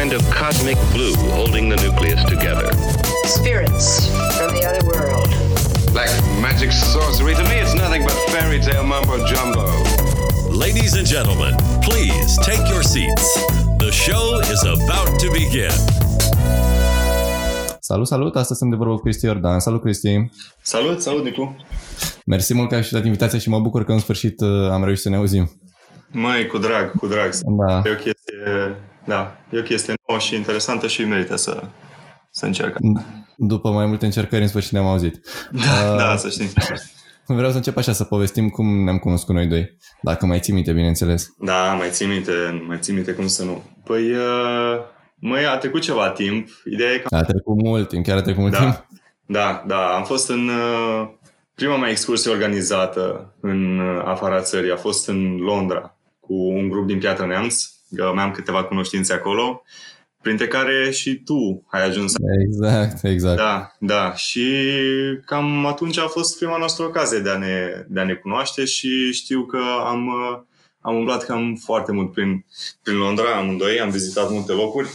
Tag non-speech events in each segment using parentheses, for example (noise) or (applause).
kind of cosmic glue holding the nucleus together. Spirits from the other world. Like magic sorcery, to me it's nothing but fairy tale mumbo jumbo. Ladies and gentlemen, please take your seats. The show is about to begin. Salut, salut! Astăzi sunt de vorbă cu Cristi Iordan. Salut, Cristi! Salut, salut, Nicu! Mersi mult că ai acceptat invitația și mă bucur că în sfârșit uh, am reușit să ne auzim. Măi, cu drag, cu drag. Da. E o chestie, da, e o chestie nouă și interesantă și merită să, să încercăm. După mai multe încercări, în sfârșit ne-am auzit. Da, uh, da, să știi. (laughs) Vreau să încep așa, să povestim cum ne-am cunoscut noi doi. Dacă mai ții minte, bineînțeles. Da, mai ții minte, mai ții minte cum să nu. Păi, uh, măi, a trecut ceva timp. Ideea e că... A trecut mult timp, chiar a trecut mult da, timp. Da, da, am fost în... Uh, prima mea excursie organizată în uh, afara țării a fost în Londra cu un grup din Piatra Neamț. Mai am câteva cunoștințe acolo printre care și tu ai ajuns. Exact, exact. Da, da. Și cam atunci a fost prima noastră ocazie de a ne, de a ne cunoaște și știu că am, am umblat cam foarte mult prin, prin Londra, amândoi, am vizitat multe locuri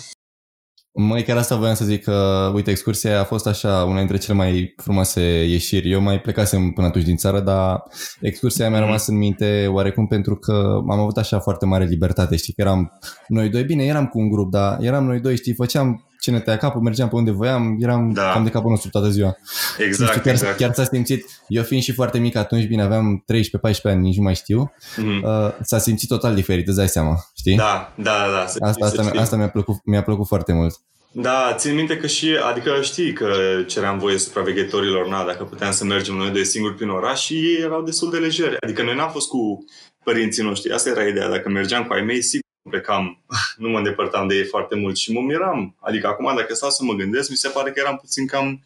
Măi, chiar asta voiam să zic că, uite, excursia a fost așa una dintre cele mai frumoase ieșiri. Eu mai plecasem până atunci din țară, dar excursia mi-a rămas în minte oarecum pentru că am avut așa foarte mare libertate, știi, că eram noi doi, bine, eram cu un grup, dar eram noi doi, știi, făceam ce ne tăia capul, mergeam pe unde voiam, eram da. cam de capul nostru toată ziua. Exact, știu, chiar, exact. chiar s-a simțit, eu fiind și foarte mic atunci, bine, aveam 13-14 ani, nici nu mai știu, mm-hmm. uh, s-a simțit total diferit, îți dai seama, știi? Da, da, da. Asta, asta, asta mi-a, plăcut, mi-a plăcut foarte mult. Da, țin minte că și, adică știi că ceream voie supraveghetorilor, na, dacă puteam să mergem noi de singuri prin oraș și ei erau destul de legeri. Adică noi n-am fost cu părinții noștri, asta era ideea, dacă mergeam cu ai mei, sigur plecam, (laughs) nu mă îndepărtam de ei foarte mult și mă miram. Adică acum, dacă stau să mă gândesc, mi se pare că eram puțin cam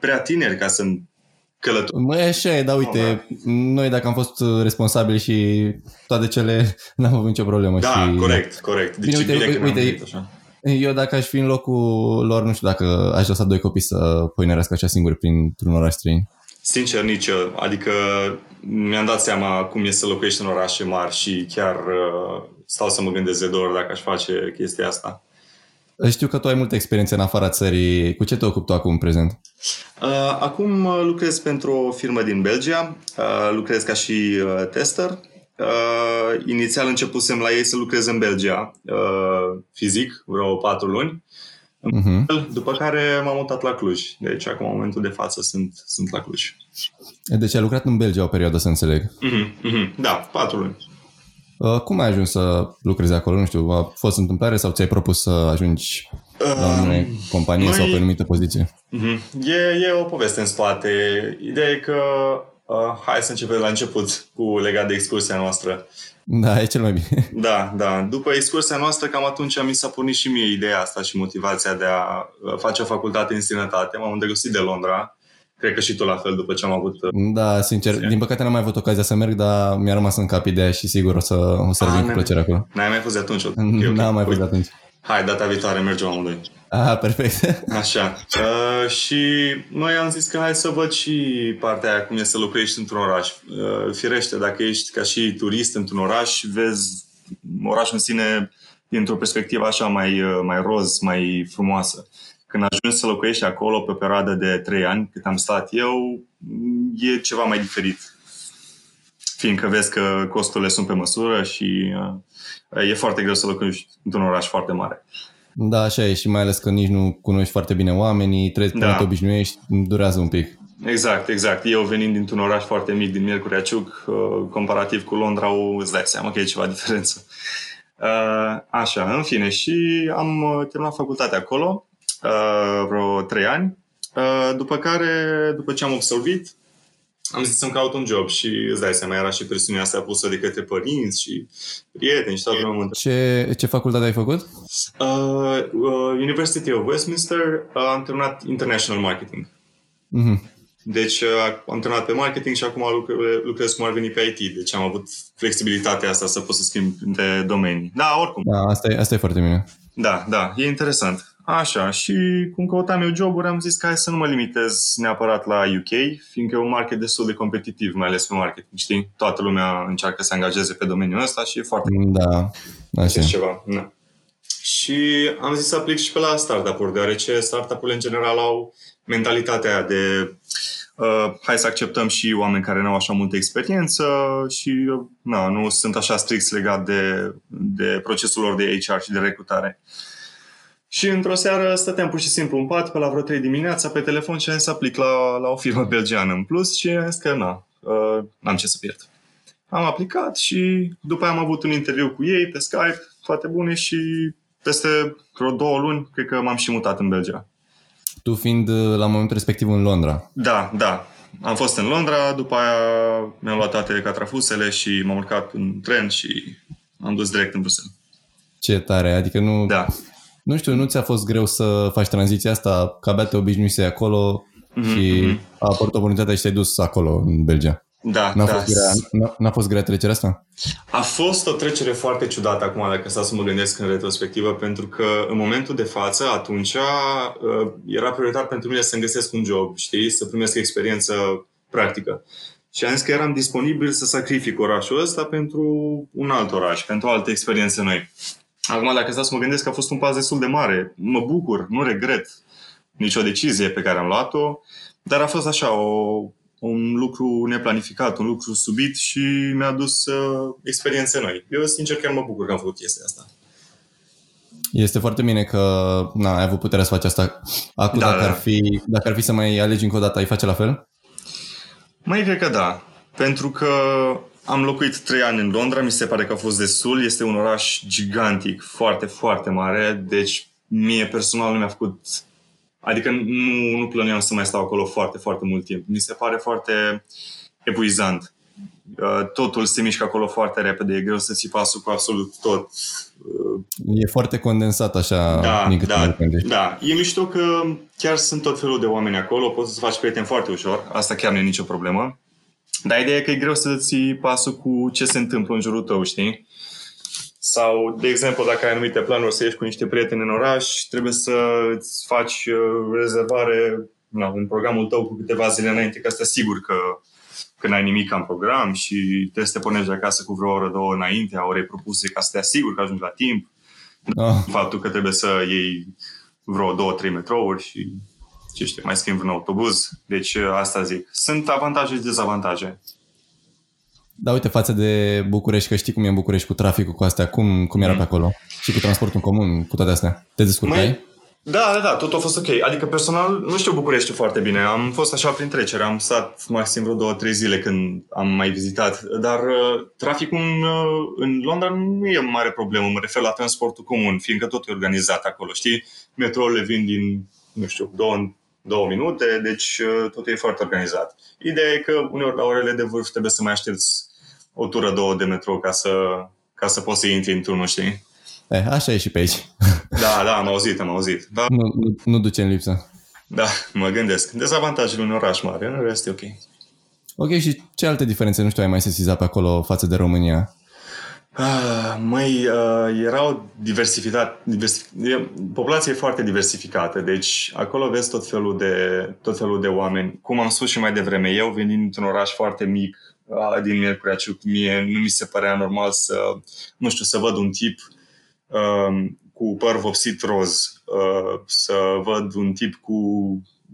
prea tineri ca să călători. Măi, așa e, dar uite, oh, da. noi dacă am fost responsabili și toate cele, (laughs) n-am avut nicio problemă. Da, și... corect, corect. Deci bine, uite, uite, uite așa. Eu dacă aș fi în locul lor, nu știu dacă aș lăsa doi copii să păinerească așa singuri printr-un oraș străin. Sincer, nici eu. Adică mi-am dat seama cum e să locuiești în orașe mari și chiar uh, stau să mă gândesc de două ori dacă aș face chestia asta. Știu că tu ai multă experiență în afara țării. Cu ce te ocupi tu acum în prezent? Uh, acum lucrez pentru o firmă din Belgia. Uh, lucrez ca și uh, tester Uh, inițial începusem la ei să lucrez în Belgia, uh, fizic, vreo patru luni. Uh-huh. După care m-am mutat la Cluj. Deci acum, în momentul de față, sunt, sunt la Cluj. Deci ai lucrat în Belgia o perioadă, să înțeleg. Uh-huh, uh-huh. Da, patru luni. Uh, cum ai ajuns să lucrezi acolo? Nu știu, a fost întâmplare sau ți-ai propus să ajungi uh, la o companie noi... sau pe o anumită poziție? Uh-huh. E, e o poveste în spate. Ideea e că Uh, hai să începem la început cu legat de excursia noastră. Da, e cel mai bine. Da, da. După excursia noastră, cam atunci mi s-a pornit și mie ideea asta și motivația de a uh, face o facultate în străinătate. M-am îndrăgostit de Londra. Cred că și tu la fel după ce am avut... Uh, da, sincer, din păcate n-am mai avut ocazia să merg, dar mi-a rămas în cap ideea și sigur o să, o să revin cu plăcere acolo. N-ai mai fost de atunci? Okay, okay. N-am mai fost de atunci. Hai, data viitoare mergem amândoi. Ah, perfect. (laughs) Așa. Uh, și noi am zis că hai să văd și partea aia cum e să locuiești într-un oraș. Uh, firește, dacă ești ca și turist într-un oraș, vezi orașul în sine dintr-o perspectivă așa mai, uh, mai roz, mai frumoasă. Când ajungi să locuiești acolo pe o perioadă de trei ani, cât am stat eu, e ceva mai diferit. Fiindcă vezi că costurile sunt pe măsură și uh, e foarte greu să locuiești într-un oraș foarte mare. Da, așa e și mai ales că nici nu cunoști foarte bine oamenii, trebuie da. să te obișnuiești, durează un pic. Exact, exact. Eu venind dintr-un oraș foarte mic din Miercurea Ciuc, uh, comparativ cu Londra, îți dai seama că e ceva (laughs) diferență. Uh, așa, în fine, și am uh, terminat facultatea acolo, vreo trei ani, după care, după ce am absolvit, am zis să-mi caut un job și îți dai seama, era și presiunea asta pusă de către părinți și prieteni și toată lumea ce, ce facultate ai făcut? Uh, uh, University of Westminster uh, am terminat International Marketing. Uh-huh. Deci uh, am terminat pe marketing și acum lucrez, lucrez cum ar veni pe IT. Deci am avut flexibilitatea asta să pot să schimb de domenii. Da, oricum. Da, asta e, asta e foarte bine. Da, da, e interesant. Așa, și cum căutam eu joburi, am zis că hai să nu mă limitez neapărat la UK, fiindcă e un market destul de competitiv, mai ales pe marketing, știi? Toată lumea încearcă să angajeze pe domeniul ăsta și e foarte... Da, așa. ceva, da. Și Și am zis să aplic și pe la startup-uri, deoarece startup-urile în general au mentalitatea aia de uh, hai să acceptăm și oameni care nu au așa multă experiență și uh, na, nu sunt așa strict legat de, de procesul lor de HR și de recrutare. Și într-o seară stăteam pur și simplu în pat pe la vreo 3 dimineața pe telefon și am să aplic la, la o firmă belgeană în plus și am zis că na, uh, n-am ce să pierd. Am aplicat și după aia am avut un interviu cu ei pe Skype, foarte bune și peste vreo două luni cred că m-am și mutat în Belgia. Tu fiind uh, la momentul respectiv în Londra. Da, da. Am fost în Londra, după aia mi-am luat toate catrafusele și m-am urcat în tren și am dus direct în Bruxelles. Ce tare, adică nu... Da. Nu știu, nu ți-a fost greu să faci tranziția asta, că abia te obișnuise acolo Mhm, și a apărut oportunitatea și te-ai dus acolo, în Belgia. Da, N-a, da. fost, grea, n-a, n-a fost grea trecerea asta? A fost o trecere foarte ciudată acum, dacă stau să mă gândesc în retrospectivă, pentru că în momentul de față, atunci, uh, era prioritar pentru mine să-mi găsesc un job, știi, să primesc experiență practică. Și am zis că eram disponibil să sacrific orașul ăsta pentru un alt oraș, pentru alte experiențe noi. Acum, dacă stau să mă gândesc, a fost un pas destul de mare. Mă bucur, nu regret nicio decizie pe care am luat-o, dar a fost așa o, un lucru neplanificat, un lucru subit și mi-a dus uh, experiențe noi. Eu, sincer, chiar mă bucur că am făcut chestia asta. Este foarte bine că na, ai avut puterea să faci asta. Acum, Da, dacă, da. Ar fi, dacă ar fi să mai alegi încă o dată, ai face la fel? Mai cred că da. Pentru că am locuit trei ani în Londra, mi se pare că a fost destul. Este un oraș gigantic, foarte, foarte mare. Deci, mie personal nu mi-a făcut... Adică nu, nu plăneam să mai stau acolo foarte, foarte mult timp. Mi se pare foarte epuizant. Uh, Totul se mișcă acolo foarte repede, e greu să ții pasul cu absolut tot. E foarte condensat așa Da, din câte da, mă gândesc. da. E mișto că chiar sunt tot felul de oameni acolo, poți să faci prieteni foarte ușor, asta chiar nu e nicio problemă. Dar ideea e că e greu să ții pasul cu ce se întâmplă în jurul tău, știi? Sau, de exemplu, dacă ai anumite planuri să ieși cu niște prieteni în oraș, trebuie să îți faci uh, rezervare na, în programul tău cu câteva zile înainte, ca să te asigur că, că n-ai nimic în program și trebuie să te pornești de acasă cu vreo oră, două înainte a orei propuse ca să te asiguri că ajungi la timp Ah, faptul că trebuie să iei vreo două, trei metrouri și ce știu, mai schimbi un autobuz. Deci asta zic. Sunt avantaje și dezavantaje. da, uite, față de București, că știi cum e în București cu traficul, cu astea, cum, cum era Mm. pe acolo? Și cu transportul în comun, cu toate astea. Te descurcai? Mai- Da, da, da, tot a fost ok. Adică personal nu știu București foarte bine. Am fost așa prin trecere. Am stat maxim vreo două, trei zile când am mai vizitat. Dar uh, traficul în, uh, în Londra nu e o mare problemă. Mă refer la transportul comun, fiindcă tot e organizat acolo. Știi? Metrourile vin din, nu știu, două, două minute, deci uh, tot e foarte organizat. Ideea e că uneori la orele de vârf trebuie să mai aștepți o tură, două de metrou ca să, ca să poți să intri într-unul, știi? Eh, așa e și pe aici. (laughs) Da, da, am auzit, am auzit. Da, nu, nu, nu duce în lipsă. da, mă gândesc. Dezavantajele unui oraș mare, în rest e ok. Ok, și ce alte diferențe, nu știu, ai mai sesizat pe acolo față de România? Ah, măi, uh, erau diversificat, diversific, e- populația e foarte diversificată, deci acolo vezi tot felul, de, tot felul de oameni. Cum am spus și mai devreme, eu venind dintr-un oraș foarte mic, uh, din Miercurea Ciuc, mie nu mi se părea normal să, nu știu, să văd un tip um, cu păr vopsit roz, uh, să văd un tip cu...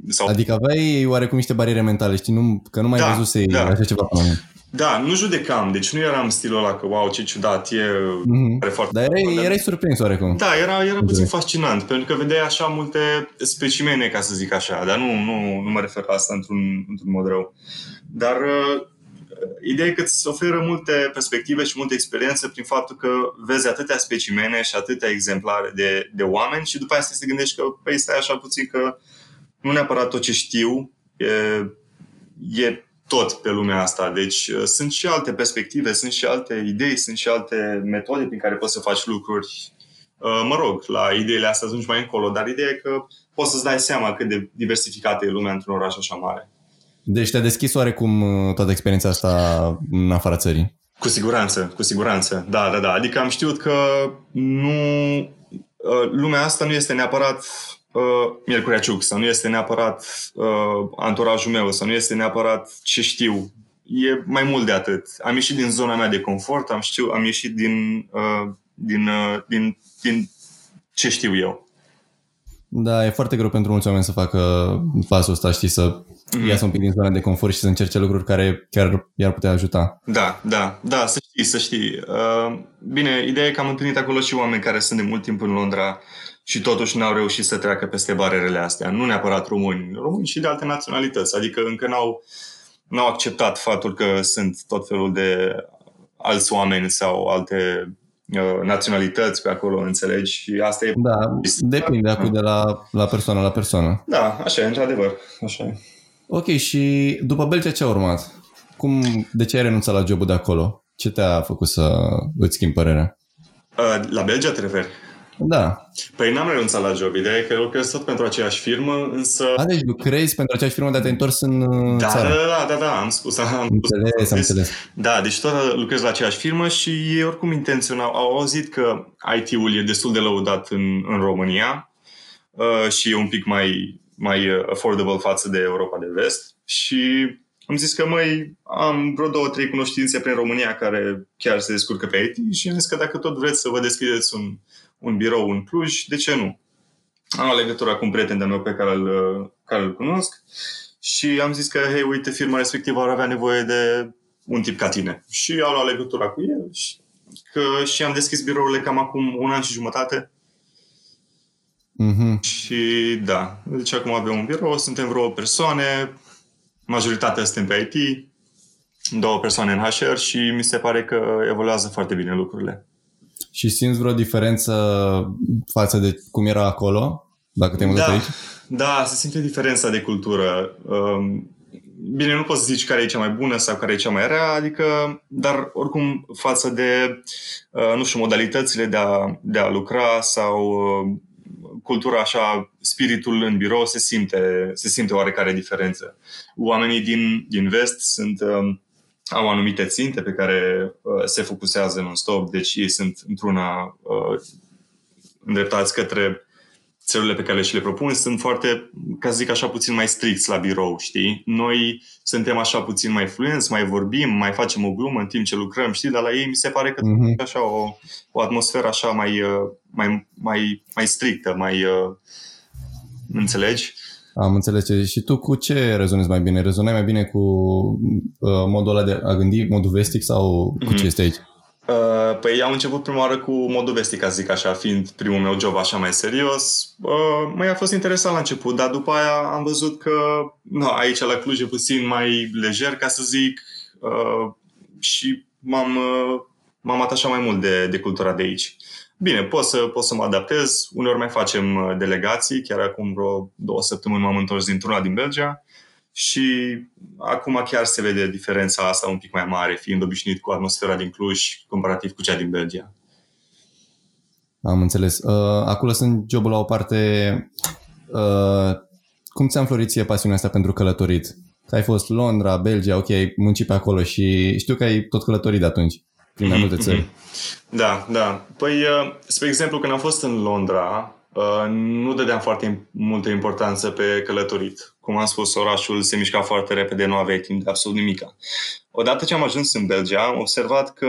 Sau Adică aveai oarecum niște bariere mentale, știi, nu, că nu mai Da, văzusei da. așa ceva până acum. Da, nu judecam, deci nu eram stilul ăla că, wow, ce ciudat, e... Mhm. are foarte Dar erai, erai surprins oarecum. Da, era, era puțin Ok. fascinant, pentru că vedeai așa multe specimene, ca să zic așa, dar nu, nu, nu mă refer la asta într-un, într-un mod rău. Dar uh, ideea e că îți oferă multe perspective și multe experiențe prin faptul că vezi atâtea specimene și atâtea exemplare de, de oameni și după aceea să te gândești că, păi, stai așa puțin că nu neapărat tot ce știu e, e tot pe lumea asta. Deci uh, sunt și alte perspective, sunt și alte idei, sunt și alte metode prin care poți să faci lucruri. Uh, Mă rog, la ideile astea ajungi mai încolo, dar ideea e că poți să-ți dai seama cât de diversificată e lumea într-un oraș așa mare. Deci te-a deschis oarecum uh, toată experiența asta în afara țării. Cu siguranță, cu siguranță. Da, da, da. Adică am știut că nu... uh, Lumea asta nu este neapărat uh, Miercurea Ciuc sau nu este neapărat uh, anturajul meu sau nu este neapărat ce știu. E mai mult de atât. Am ieșit din zona mea de confort, am, știu, am ieșit din, uh, din, uh, din, din ce știu eu. Da, e foarte greu pentru mulți oameni să facă pasul ăsta, știi, să mm. iasă un pic din zona de confort și să încerce lucruri care chiar i-ar putea ajuta. Da, da, da, să știi, să știi. Uh, bine, ideea e că am întâlnit acolo și oameni care sunt de mult timp în Londra și totuși n-au reușit să treacă peste barierele astea. Nu neapărat români, români și de alte naționalități. Adică încă n-au, n-au acceptat faptul că sunt tot felul de alți oameni sau alte uh, naționalități pe acolo, înțelegi? Și asta e... Da, depinde acum de la, la persoană la persoană. Da, așa e, într-adevăr. Așa e. Ok, și după Belgia ce a urmat? Cum, de ce ai renunțat la jobul de acolo? Ce te-a făcut să îți schimbi părerea? Uh, la Belgia te referi? Da. Păi n-am renunțat la job. Ideea e că lucrez tot pentru aceeași firmă, însă... A, deci lucrezi pentru aceeași firmă, dar te-ai întors în da, țară. Da, da, da, da, am spus. (laughs) Am înțeles, spus, am înțeles. Da, deci tot lucrez la aceeași firmă și ei oricum intenționau, au auzit că IT-ul e destul de lăudat în, în România uh, și e un pic mai, mai affordable față de Europa de vest și am zis că, măi, am vreo două, trei cunoștințe prin România care chiar se descurcă pe IT și am zis că dacă tot vreți să vă deschideți un, un birou în Cluj, de ce nu? Am o legătură cu un prieten de meu pe care îl, care îl cunosc și am zis că, hei, uite, firma respectivă ar avea nevoie de un tip ca tine. Și am luat legătura cu el și, că, și am deschis birourile cam acum un an și jumătate. Mm-hmm. Și da, deci acum avem un birou, suntem vreo persoane, majoritatea suntem pe IT, două persoane în HR și mi se pare că evoluează foarte bine lucrurile. Și simți vreo diferență față de cum era acolo, dacă te-ai mutat da, aici? Da, se simte diferența de cultură. Um, bine, nu poți să zici care e cea mai bună sau care e cea mai rea, adică, dar oricum față de, uh, nu știu, modalitățile de a, de a lucra sau uh, cultura așa, spiritul în birou se simte, se simte oarecare diferență. Oamenii din, din vest sunt um, au anumite ținte pe care uh, se focusează non-stop, deci ei sunt într-una uh, îndreptați către țările pe care și le propun, sunt foarte, ca să zic așa, puțin mai stricți la birou, știi? Noi suntem așa puțin mai fluenți, mai vorbim, mai facem o glumă în timp ce lucrăm, știi? Dar la ei mi se pare că mm-hmm. așa o, o atmosferă așa mai, uh, mai, mai, mai strictă, mai... Uh, înțelegi? Am înțeles. Și tu cu ce rezonezi mai bine? Rezonai mai bine cu uh, modul ăla de a gândi, modul vestic sau cu mm-hmm. ce este aici? Uh, păi am început prima oară cu modul vestic, ca zic așa, fiind primul meu job așa mai serios. Uh, mai a fost interesant la început, dar după aia am văzut că no, aici la Cluj e puțin mai lejer, ca să zic, uh, și m-am, uh, m-am atașat mai mult de, de cultura de aici. Bine, pot să, pot să mă adaptez. Uneori mai facem uh, delegații. Chiar acum vreo două săptămâni m-am întors dintr-una din Belgia și acum chiar se vede diferența asta un pic mai mare, fiind obișnuit cu atmosfera din Cluj comparativ cu cea din Belgia. Am înțeles. Uh, acum lăsând jobul la o parte, uh, cum ți-a înflorit ție pasiunea asta pentru călătorit? Că ai fost Londra, Belgia, ok, ai muncit pe acolo și știu că ai tot călătorit de atunci prin mai multe țări. Da, da. Păi, uh, spre exemplu, când am fost în Londra, uh, nu dădeam foarte multă importanță pe călătorit. Cum am spus, orașul se mișca foarte repede, nu aveai timp de absolut nimica. Odată ce am ajuns în Belgia, am observat că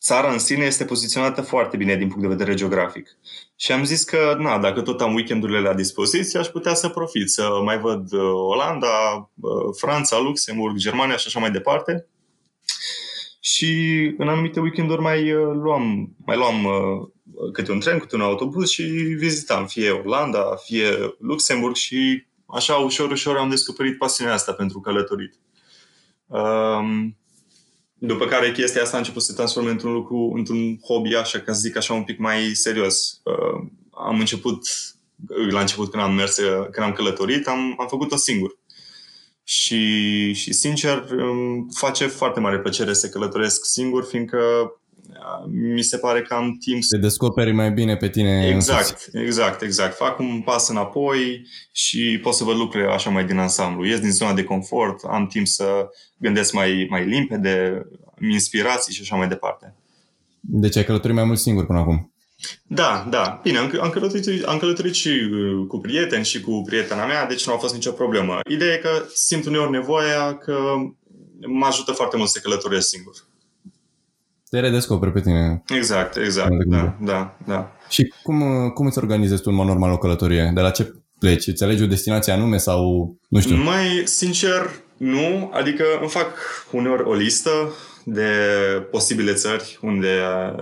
țara în sine este poziționată foarte bine din punct de vedere geografic. Și am zis că, na, dacă tot am weekendurile la dispoziție, aș putea să profit, să mai văd uh, Olanda, Franța, Luxemburg, Germania și așa mai departe și în anumite weekenduri mai uh, luam, mai luam uh, câte un tren, câte un autobuz și vizitam fie Olanda, fie Luxemburg și așa ușor, ușor am descoperit pasiunea asta pentru călătorit. Um, după care chestia asta a început să se transforme într-un lucru, într-un hobby, așa, ca să zic așa, un pic mai serios. Uh, am început, la început când am mers, când am călătorit, am, am făcut-o singur. Și, și sincer, îmi face foarte mare plăcere să călătoresc singur, fiindcă mi se pare că am timp să... Te descoperi mai bine pe tine Exact, însuți. exact, exact. Fac un pas înapoi și pot să văd lucrurile așa mai din ansamblu. Ies din zona de confort, am timp să gândesc mai, mai limpede, inspirații și așa mai departe. Deci ai călătorit mai mult singur până acum? Da, da. Bine, am, am, călătorit, am călătorit și uh, cu prieteni și cu prietena mea, deci nu a fost nicio problemă. Ideea e că simt uneori nevoia că mă ajută foarte mult să călătoresc singur. te redescoperi pe tine. Exact, exact, da, da, da. Și cum, cum îți organizezi tu în mod normal o călătorie? De la ce pleci? Îți alegi o destinație anume sau nu știu? Mai sincer, nu. Adică îmi fac uneori o listă de posibile țări unde,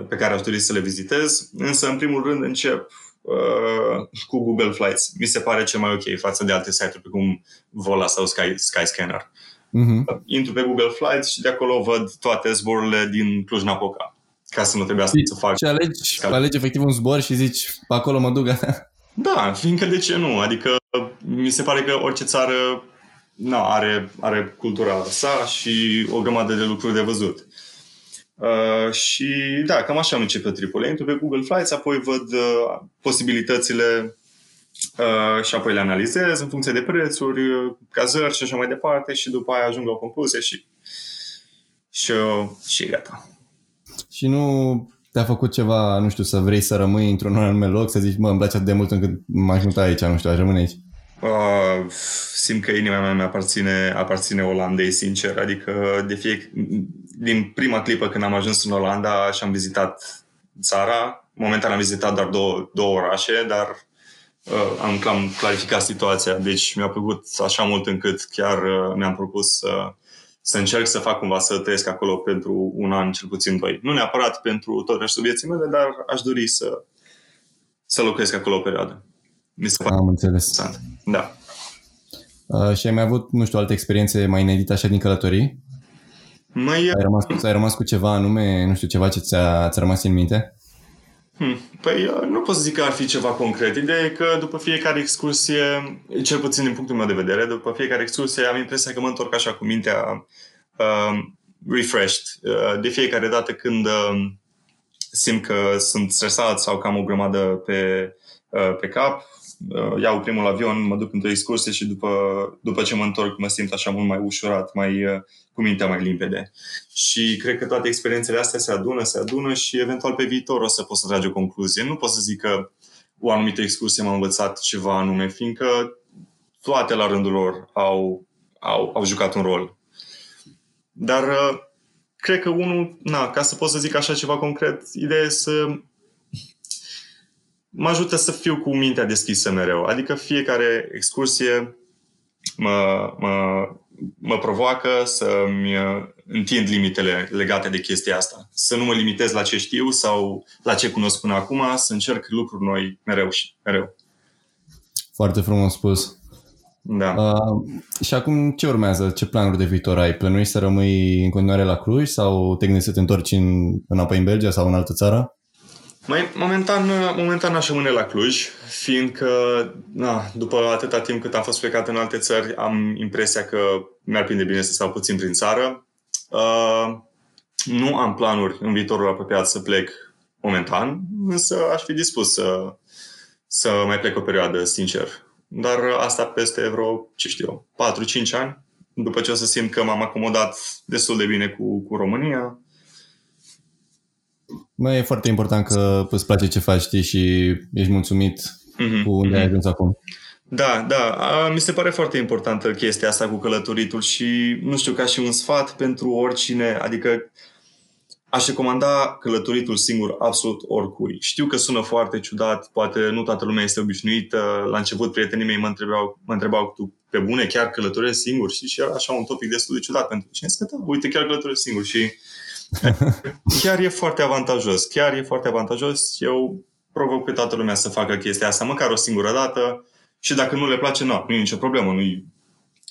pe care aș dori să le vizitez, însă în primul rând încep uh, cu Google Flights. Mi se pare cel mai ok față de alte site-uri precum Vola sau Sky, Skyscanner. Uh-huh. Intru pe Google Flights și de acolo văd toate zborurile din Cluj-Napoca ca să nu trebuiască să fac. Și alegi, alegi efectiv un zbor și zici, pe acolo mă duc. da, fiindcă de ce nu? Adică mi se pare că orice țară na, are, are cultura sa și o grămadă de lucruri de văzut. Uh, și da, cam așa am început tripul. Intru pe Google Flights, apoi văd uh, posibilitățile uh, și apoi le analizez în funcție de prețuri, cazări și așa mai departe și după aia ajung la o concluzie și și, uh, și gata. Și nu te-a făcut ceva, nu știu, să vrei să rămâi într-un anume loc, să zici, mă, îmi place atât de mult încât m-aș muta aici, nu știu, aș rămâne aici? Uh, simt că inima mea mi-aparține aparține Olandei, sincer. Adică de fie, din prima clipă când am ajuns în Olanda și am vizitat țara, momentan am vizitat doar două, două orașe, dar uh, am, am clarificat situația. Deci mi-a plăcut așa mult încât chiar uh, mi-am propus să, să încerc să fac cumva să trăiesc acolo pentru un an, cel puțin doi. Nu neapărat pentru tot restul vieții mele, dar aș dori să, să locuiesc acolo o perioadă. Mi se pare Am înțeles. Interesant. Da. Uh, și ai mai avut, nu știu, alte experiențe mai inedite așa din călătorii? Mai... Ai rămas, ai rămas cu ceva anume, nu știu, ceva ce ți-a, ți-a rămas în minte? Hmm. Păi uh, nu pot să zic că ar fi ceva concret. Ideea e că după fiecare excursie, cel puțin din punctul meu de vedere, după fiecare excursie am impresia că mă întorc așa cu mintea uh, refreshed. Uh, de fiecare dată când uh, simt că sunt stresat sau că am o grămadă pe, uh, pe cap, uh, iau primul avion, mă duc într-o excursie și după, după ce mă întorc mă simt așa mult mai ușurat, mai, uh, cu mintea mai limpede. Și cred că toate experiențele astea se adună, se adună și eventual pe viitor o să pot să tragi o concluzie. Nu pot să zic că o anumită excursie m-a învățat ceva anume, fiindcă toate la rândul lor au, au, au jucat un rol. Dar uh, cred că unul, na, ca să pot să zic așa ceva concret, ideea e să mă ajută să fiu cu mintea deschisă mereu. Adică fiecare excursie mă, mă, mă provoacă să-mi întind limitele legate de chestia asta. Să nu mă limitez la ce știu sau la ce cunosc până acum, să încerc lucruri noi mereu și mereu. Foarte frumos spus. Da. Uh, și acum ce urmează? Ce planuri de viitor ai? Plănuiești să rămâi în continuare la Cluj sau te gândești să te întorci în, înapoi în Belgia sau în altă țară? Mai, momentan, momentan aș rămâne la Cluj, fiindcă na, după atâta timp cât am fost plecat în alte țări, am impresia că mi-ar prinde bine să stau puțin prin țară. Uh, nu am planuri în viitorul apropiat să plec momentan, însă aș fi dispus să, să mai plec o perioadă, sincer. Dar asta peste vreo, ce știu eu, 4-5 ani, după ce o să simt că m-am acomodat destul de bine cu, cu România, Mai e foarte important că îți place ce faci, știi, și ești mulțumit mm-hmm. cu unde mm-hmm. ai ajuns acum. Da, da. A, mi se pare foarte importantă chestia asta cu călătoritul și, nu știu, ca și un sfat pentru oricine, adică aș recomanda călătoritul singur absolut oricui. Știu că sună foarte ciudat, poate nu toată lumea este obișnuită. La început prietenii mei mă întrebau, mă întrebau tu pe bune chiar călătoresc singur și, și era așa un topic destul de ciudat pentru cine că da, uite chiar călătoresc singur și (laughs) chiar e foarte avantajos. Chiar e foarte avantajos. Eu provoc pe toată lumea să facă chestia asta măcar o singură dată și dacă nu le place, nu, nu e nicio problemă. Nu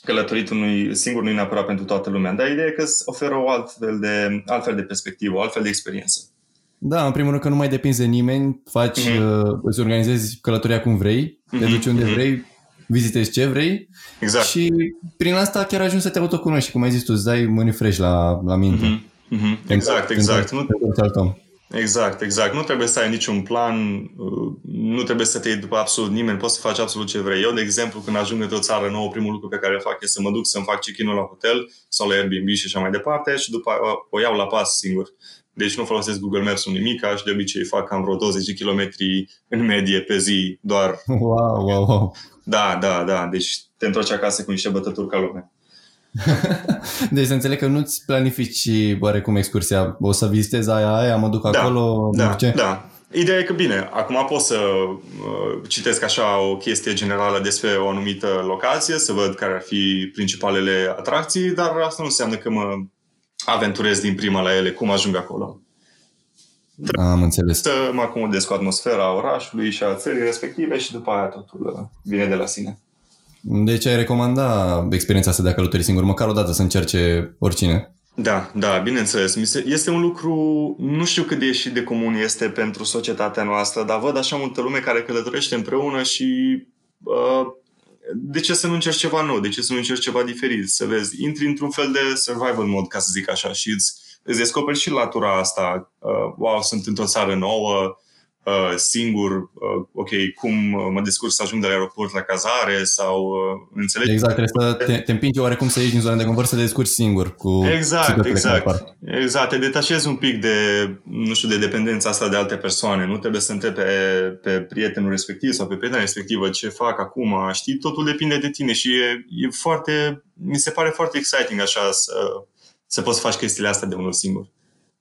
călătoritul nu singur nu e neapărat pentru toată lumea, dar ideea e că îți oferă o altfel de, altfel de perspectivă, o altfel de experiență. Da, în primul rând că nu mai depinzi de nimeni, faci, mm-hmm. uh, îți organizezi călătoria cum vrei, mm-hmm. te duci unde mm-hmm. vrei, vizitezi ce vrei exact. și prin asta chiar ajungi să te autocunoști și cum ai zis tu, îți dai mâini fresh la, la minte. Mm-hmm. Mm-hmm. Exact, exact. Nu, nu, exact, exact. Nu trebuie să ai niciun plan, uh, nu trebuie să te iei după absolut nimeni, poți să faci absolut ce vrei. Eu, de exemplu, când ajung într-o țară nouă, primul lucru pe care îl fac este să mă duc să-mi fac check-in-ul la hotel sau la Airbnb și așa mai departe și după o iau la pas singur. Deci nu folosesc Google Maps un nimic, și de obicei fac cam vreo 20 de kilometri în medie pe zi doar. Wow, wow, wow. Da, da, da. Deci te întorci acasă cu niște bătături ca lume. Deci să înțeleg că nu-ți planifici oarecum excursia. O să vizitezi aia, aia, mă duc Da, acolo, da, ce? da. Ideea e că, bine, acum pot să uh, citesc așa o chestie generală despre o anumită locație, să văd care ar fi principalele atracții, dar asta nu înseamnă că mă aventurez din prima la ele, cum ajung acolo. Am înțeles. Să mă acomodez cu atmosfera orașului și a țării respective și după aia totul uh, vine de la sine. Deci ai recomanda experiența asta de a călători singur, măcar o dată să încerce oricine. Da, da, bineînțeles. Mi se, este un lucru, nu știu cât de ieșit de comun este pentru societatea noastră, dar văd așa multă lume care călătorește împreună și uh, de ce să nu încerci ceva nou? De ce să nu încerci ceva diferit? Să vezi, intri într-un fel de survival mode, ca să zic așa, și îți, îți descoperi și latura asta. Uh, wow, sunt într-o țară nouă, uh, singur, uh, ok, cum uh, mă descurc să ajung de la aeroport la cazare sau uh, înțelegi? Exact, trebuie să te, te împingi oarecum să ieși din zona de confort, să te descurci singur cu Exact, situațiile care exact. apar. Exact, te detașezi un pic de, nu știu, de dependența asta de alte persoane. Nu trebuie să întrebi pe, pe prietenul respectiv sau pe prietena respectivă ce fac acum, știi? Totul depinde de tine și e, e foarte, mi se pare foarte exciting așa să, să poți să faci chestiile astea de unul singur.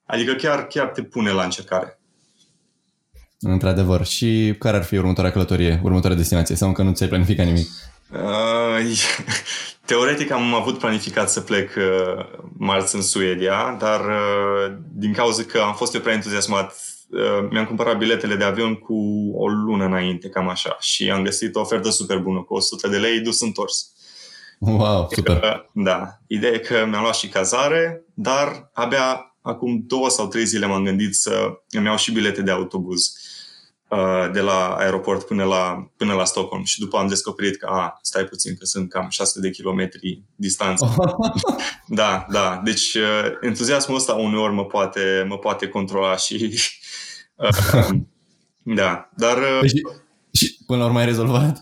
Adică chiar, chiar te pune la încercare. Într-adevăr. Și care ar fi următoarea călătorie, următoarea destinație? Sau încă nu ți-ai planificat nimic? Uh, (laughs) teoretic am avut planificat să plec uh, marți în Suedia, dar uh, din cauza că am fost eu prea entuziasmat, uh, mi-am cumpărat biletele de avion cu o lună înainte, cam așa, și am găsit o ofertă super bună, cu 100 de lei dus întors. Wow, super. Că, da, ideea e că mi-am luat și cazare, dar abia acum două sau trei zile m-am gândit să îmi iau și bilete de autobuz uh, de la aeroport până la, până la Stockholm și după am descoperit că, a, stai puțin, că sunt cam 600 de kilometri distanță. (laughs) Da, da. Deci uh, entuziasmul ăsta uneori mă poate, mă poate controla și... (laughs) Uh, da, dar... Uh, Deci, și până la urmă ai rezolvat?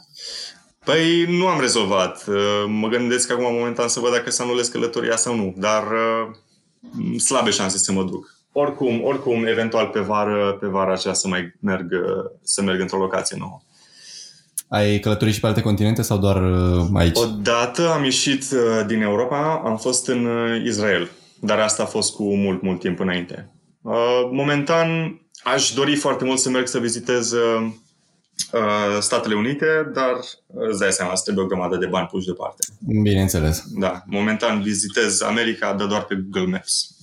Păi nu am rezolvat. Uh, Mă gândesc acum momentan să văd dacă să anulez călătoria sau nu, dar uh, slabe șanse să mă duc. Oricum, oricum, eventual pe vară, pe vara aceea să mai merg, uh, să merg într-o locație nouă. Ai călătorit și pe alte continente sau doar uh, aici? Odată am ieșit uh, din Europa, am fost în uh, Israel, dar asta a fost cu mult, mult timp înainte. Uh, Momentan aș dori foarte mult să merg să vizitez uh, uh, Statele Unite, dar uh, îți dai seama, îți trebuie o grămadă de bani puși deoparte. Bineînțeles. Da, momentan vizitez America, dar doar pe Google Maps.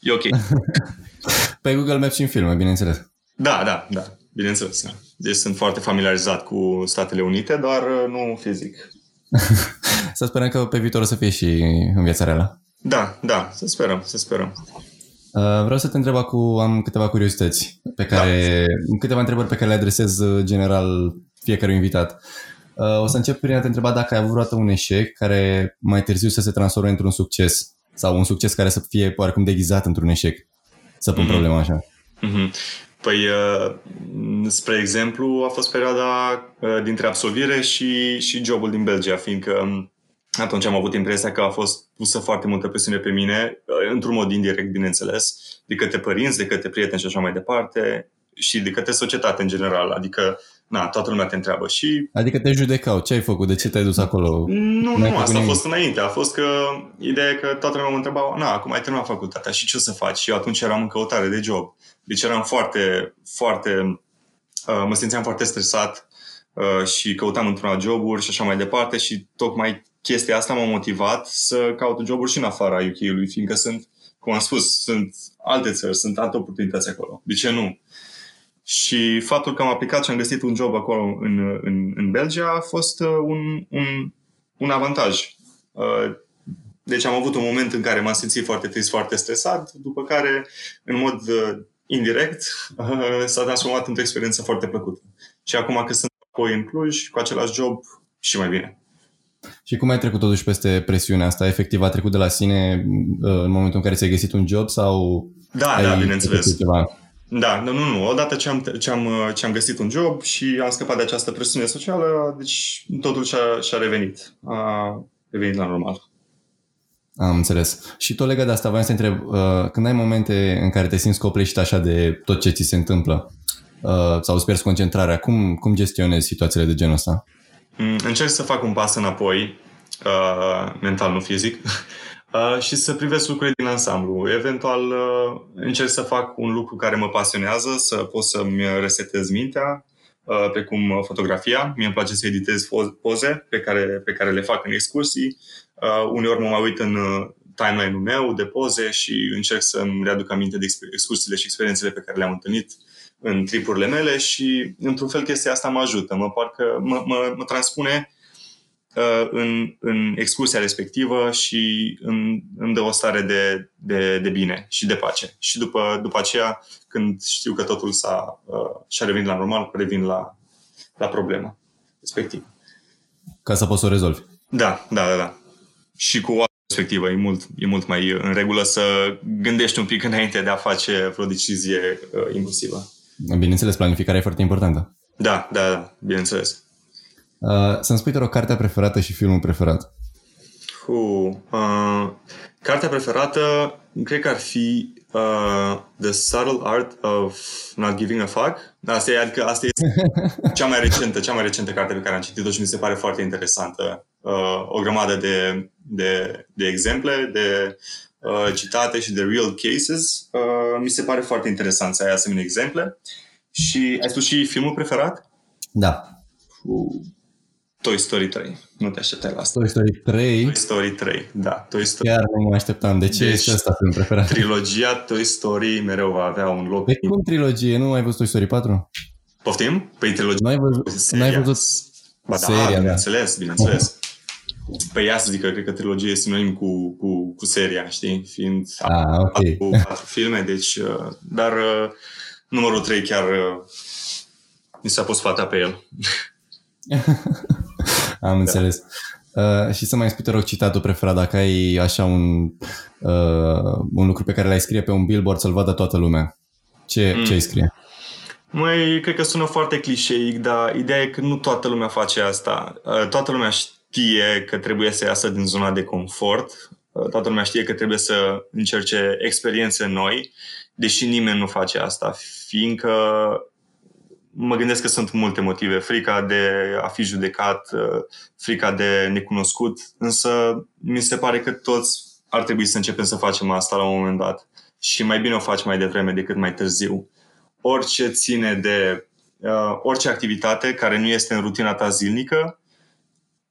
E ok. (laughs) Pe Google Maps și în filme, bineînțeles. Da, da, da, bineînțeles. da. Deci sunt foarte familiarizat cu Statele Unite, dar uh, nu fizic. (laughs) Să sperăm că pe viitor o să fie și în viața reală. Da, da, să sperăm, să sperăm. Uh, Vreau să te întreb acum, am câteva curiozități pe care, câteva întrebări pe care le adresez uh, general fiecare invitat. Uh, O să încep prin a te întreba dacă ai avut vreodată un eșec care mai târziu să se transforme într-un succes sau un succes care să fie oarecum deghizat într-un eșec. Să pun Mhm. problema așa. Mhm. Păi, uh, spre exemplu, a fost perioada uh, dintre absolvire și, și jobul din Belgia, fiindcă um, atunci am avut impresia că a fost pusă foarte multă presiune pe mine, uh, într-un mod indirect, bineînțeles, de către părinți, de către prieteni și așa mai departe, și de către societate în general. Adică, na, toată lumea te întreabă. Și Adică te judecau, ce ai făcut, de ce te-ai dus acolo? nu, N-ai nu, făcut asta a nimic. fost înainte. A fost că ideea e că toată lumea mă întreba, na, acum ai terminat facultatea și ce o să faci? Și eu atunci eram în căutare de job. Deci eram foarte, foarte, uh, mă simțeam foarte stresat uh, și căutam într-una joburi și așa mai departe și tocmai chestia asta m-a motivat să caut joburi și în afara UK-ului, fiindcă sunt, cum am spus, sunt alte țări, sunt alte oportunități acolo. De ce nu? Și faptul că am aplicat și am găsit un job acolo în, în, în Belgia a fost uh, un, un, un avantaj. Uh, Deci am avut un moment în care m-am simțit foarte trist, foarte stresat, după care, în mod uh, indirect, uh, s-a transformat într-o experiență foarte plăcută. Și acum că sunt apoi în Cluj, cu același job, și mai bine. Și cum ai trecut totuși peste presiunea asta? Efectiv a trecut de la sine uh, în momentul în care ți-ai găsit un job sau Da, ai da, bineînțeles. făcut Ceva? Da, nu, nu, nu. Odată ce am, ce, am, uh, ce am găsit un job și am scăpat de această presiune socială, deci totul și-a, și-a revenit. A revenit la normal. Am înțeles. Și tot legat de asta, voiam să te întreb, uh, când ai momente în care te simți copleșit așa de tot ce ți se întâmplă uh, sau îți pierzi concentrarea, cum, cum gestionezi situațiile de genul ăsta? Mm, Încerc să fac un pas înapoi uh, mental, nu fizic, uh, (laughs) și să privesc lucrurile din ansamblu. Eventual uh, încerc să fac un lucru care mă pasionează, să pot să-mi resetez mintea, uh, precum fotografia. Mie îmi place să editez poze pe care, pe care le fac în excursii. Uh, uneori mă mai uit în uh, timeline-ul meu de poze și încerc să-mi readuc aminte de excursiile și experiențele pe care le-am întâlnit în tripurile mele și, într-un fel, chestia asta mă ajută, mă, parcă, mă, mă, mă transpune uh, în, în excursia respectivă și în, îmi dă o stare de, de, de bine și de pace. Și după, după aceea, când știu că totul s-a, uh, și-a revenit la normal, revin la, la problema respectivă. Ca să poți să o rezolvi. Da, da, da. da. Și cu o perspectivă e mult, e mult mai în regulă să gândești un pic înainte de a face vreo decizie uh, impulsivă. Bineînțeles, planificarea e foarte importantă. Da, da, da, bineînțeles. Uh, să-mi spui, te rog, cartea preferată și filmul preferat. Uh, uh, cartea preferată, cred că ar fi uh, The Subtle Art of Not Giving a Fuck. Asta e, adică asta e (laughs) cea mai recentă, cea mai recentă carte pe care am citit-o și mi se pare foarte interesantă. Uh, o grămadă de, de, de exemple, de uh, citate și de real cases. Uh, mi se pare foarte interesant să ai asemenea exemple. Și ai spus și filmul preferat? Da. Cu Toy Story 3. Nu te așteptai la asta. Toy Story 3? Toy Story 3, da. Toy Story. Chiar nu mă așteptam. De ce deci, este asta filmul preferat? Trilogia Toy Story mereu va avea un loc. De cum trilogie? Nu ai văzut Toy Story 4? Poftim? Păi trilogia. Nu ai văzut, n-ai văzut ba, da, seria, da. bineînțeles, bineînțeles. (laughs) Păi ia să zic că cred că trilogie e sinonim cu, cu, cu seria, știi? Fiind ah, okay. cu patru filme, deci... Uh, dar uh, numărul 3 chiar uh, mi s-a pus fata pe el. (laughs) Am da. înțeles. Uh, și să mai spui, te rog, citatul preferat, dacă ai așa un, uh, un lucru pe care l-ai scrie pe un billboard să-l vadă toată lumea. Ce, mm. ce ai scrie? Mai, cred că sună foarte clișeic, dar ideea e că nu toată lumea face asta. Uh, toată lumea știe că trebuie să iasă din zona de confort, uh, toată lumea știe că trebuie să încerce experiențe noi, deși nimeni nu face asta, fiindcă mă gândesc că sunt multe motive. Frica de a fi judecat, uh, frica de necunoscut, însă mi se pare că toți ar trebui să începem să facem asta la un moment dat. Și mai bine o faci mai devreme decât mai târziu. Orice ține de uh, orice activitate care nu este în rutina ta zilnică,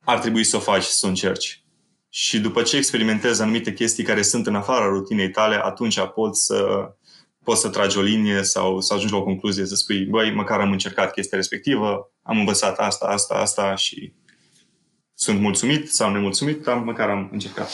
ar trebui să o faci, să o încerci. Și după ce experimentezi anumite chestii care sunt în afara rutinei tale, atunci poți să poți să tragi o linie sau să ajungi la o concluzie, să spui, băi, măcar am încercat chestia respectivă, am învățat asta, asta, asta și sunt mulțumit sau nemulțumit, dar măcar am încercat.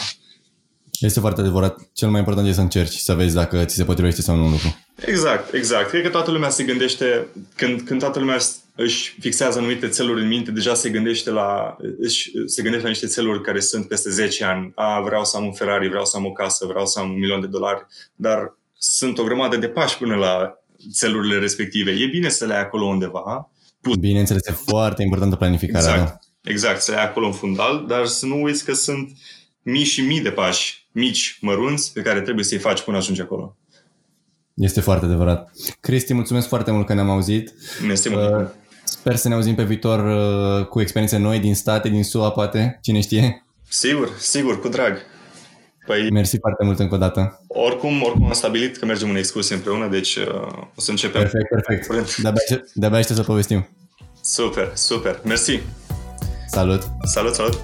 Este foarte adevărat. Cel mai important este să încerci să vezi dacă ți se potrivește sau nu un lucru. Exact, exact. Cred că toată lumea se gândește, când, când toată lumea își fixează anumite țeluri în minte, deja se gândește la, își, se gândește la niște țeluri care sunt peste 10 ani. A, vreau să am un Ferrari, vreau să am o casă, vreau să am un milion de dolari, dar sunt o grămadă de pași până la țelurile respective. E bine să le ai acolo undeva. Pus. Bineînțeles, e foarte importantă planificarea. Exact, da? exact, să le ai acolo în fundal, dar să nu uiți că sunt mii și mii de pași mici, mărunți, pe care trebuie să-i faci până ajungi acolo. Este foarte adevărat. Cristi, mulțumesc foarte mult că ne-am auzit. Este mult. Uh, sper să ne auzim pe viitor uh, cu experiențe noi din state, din SUA, poate, cine știe. Sigur, sigur, cu drag. Păi, Mersi foarte mult încă o dată. Oricum, oricum am stabilit că mergem în excursie împreună, deci uh, o să începem. Perfect, perfect. De-abia, de-abia aștept să povestim. Super, super. Mersi. Salut. Salut, salut.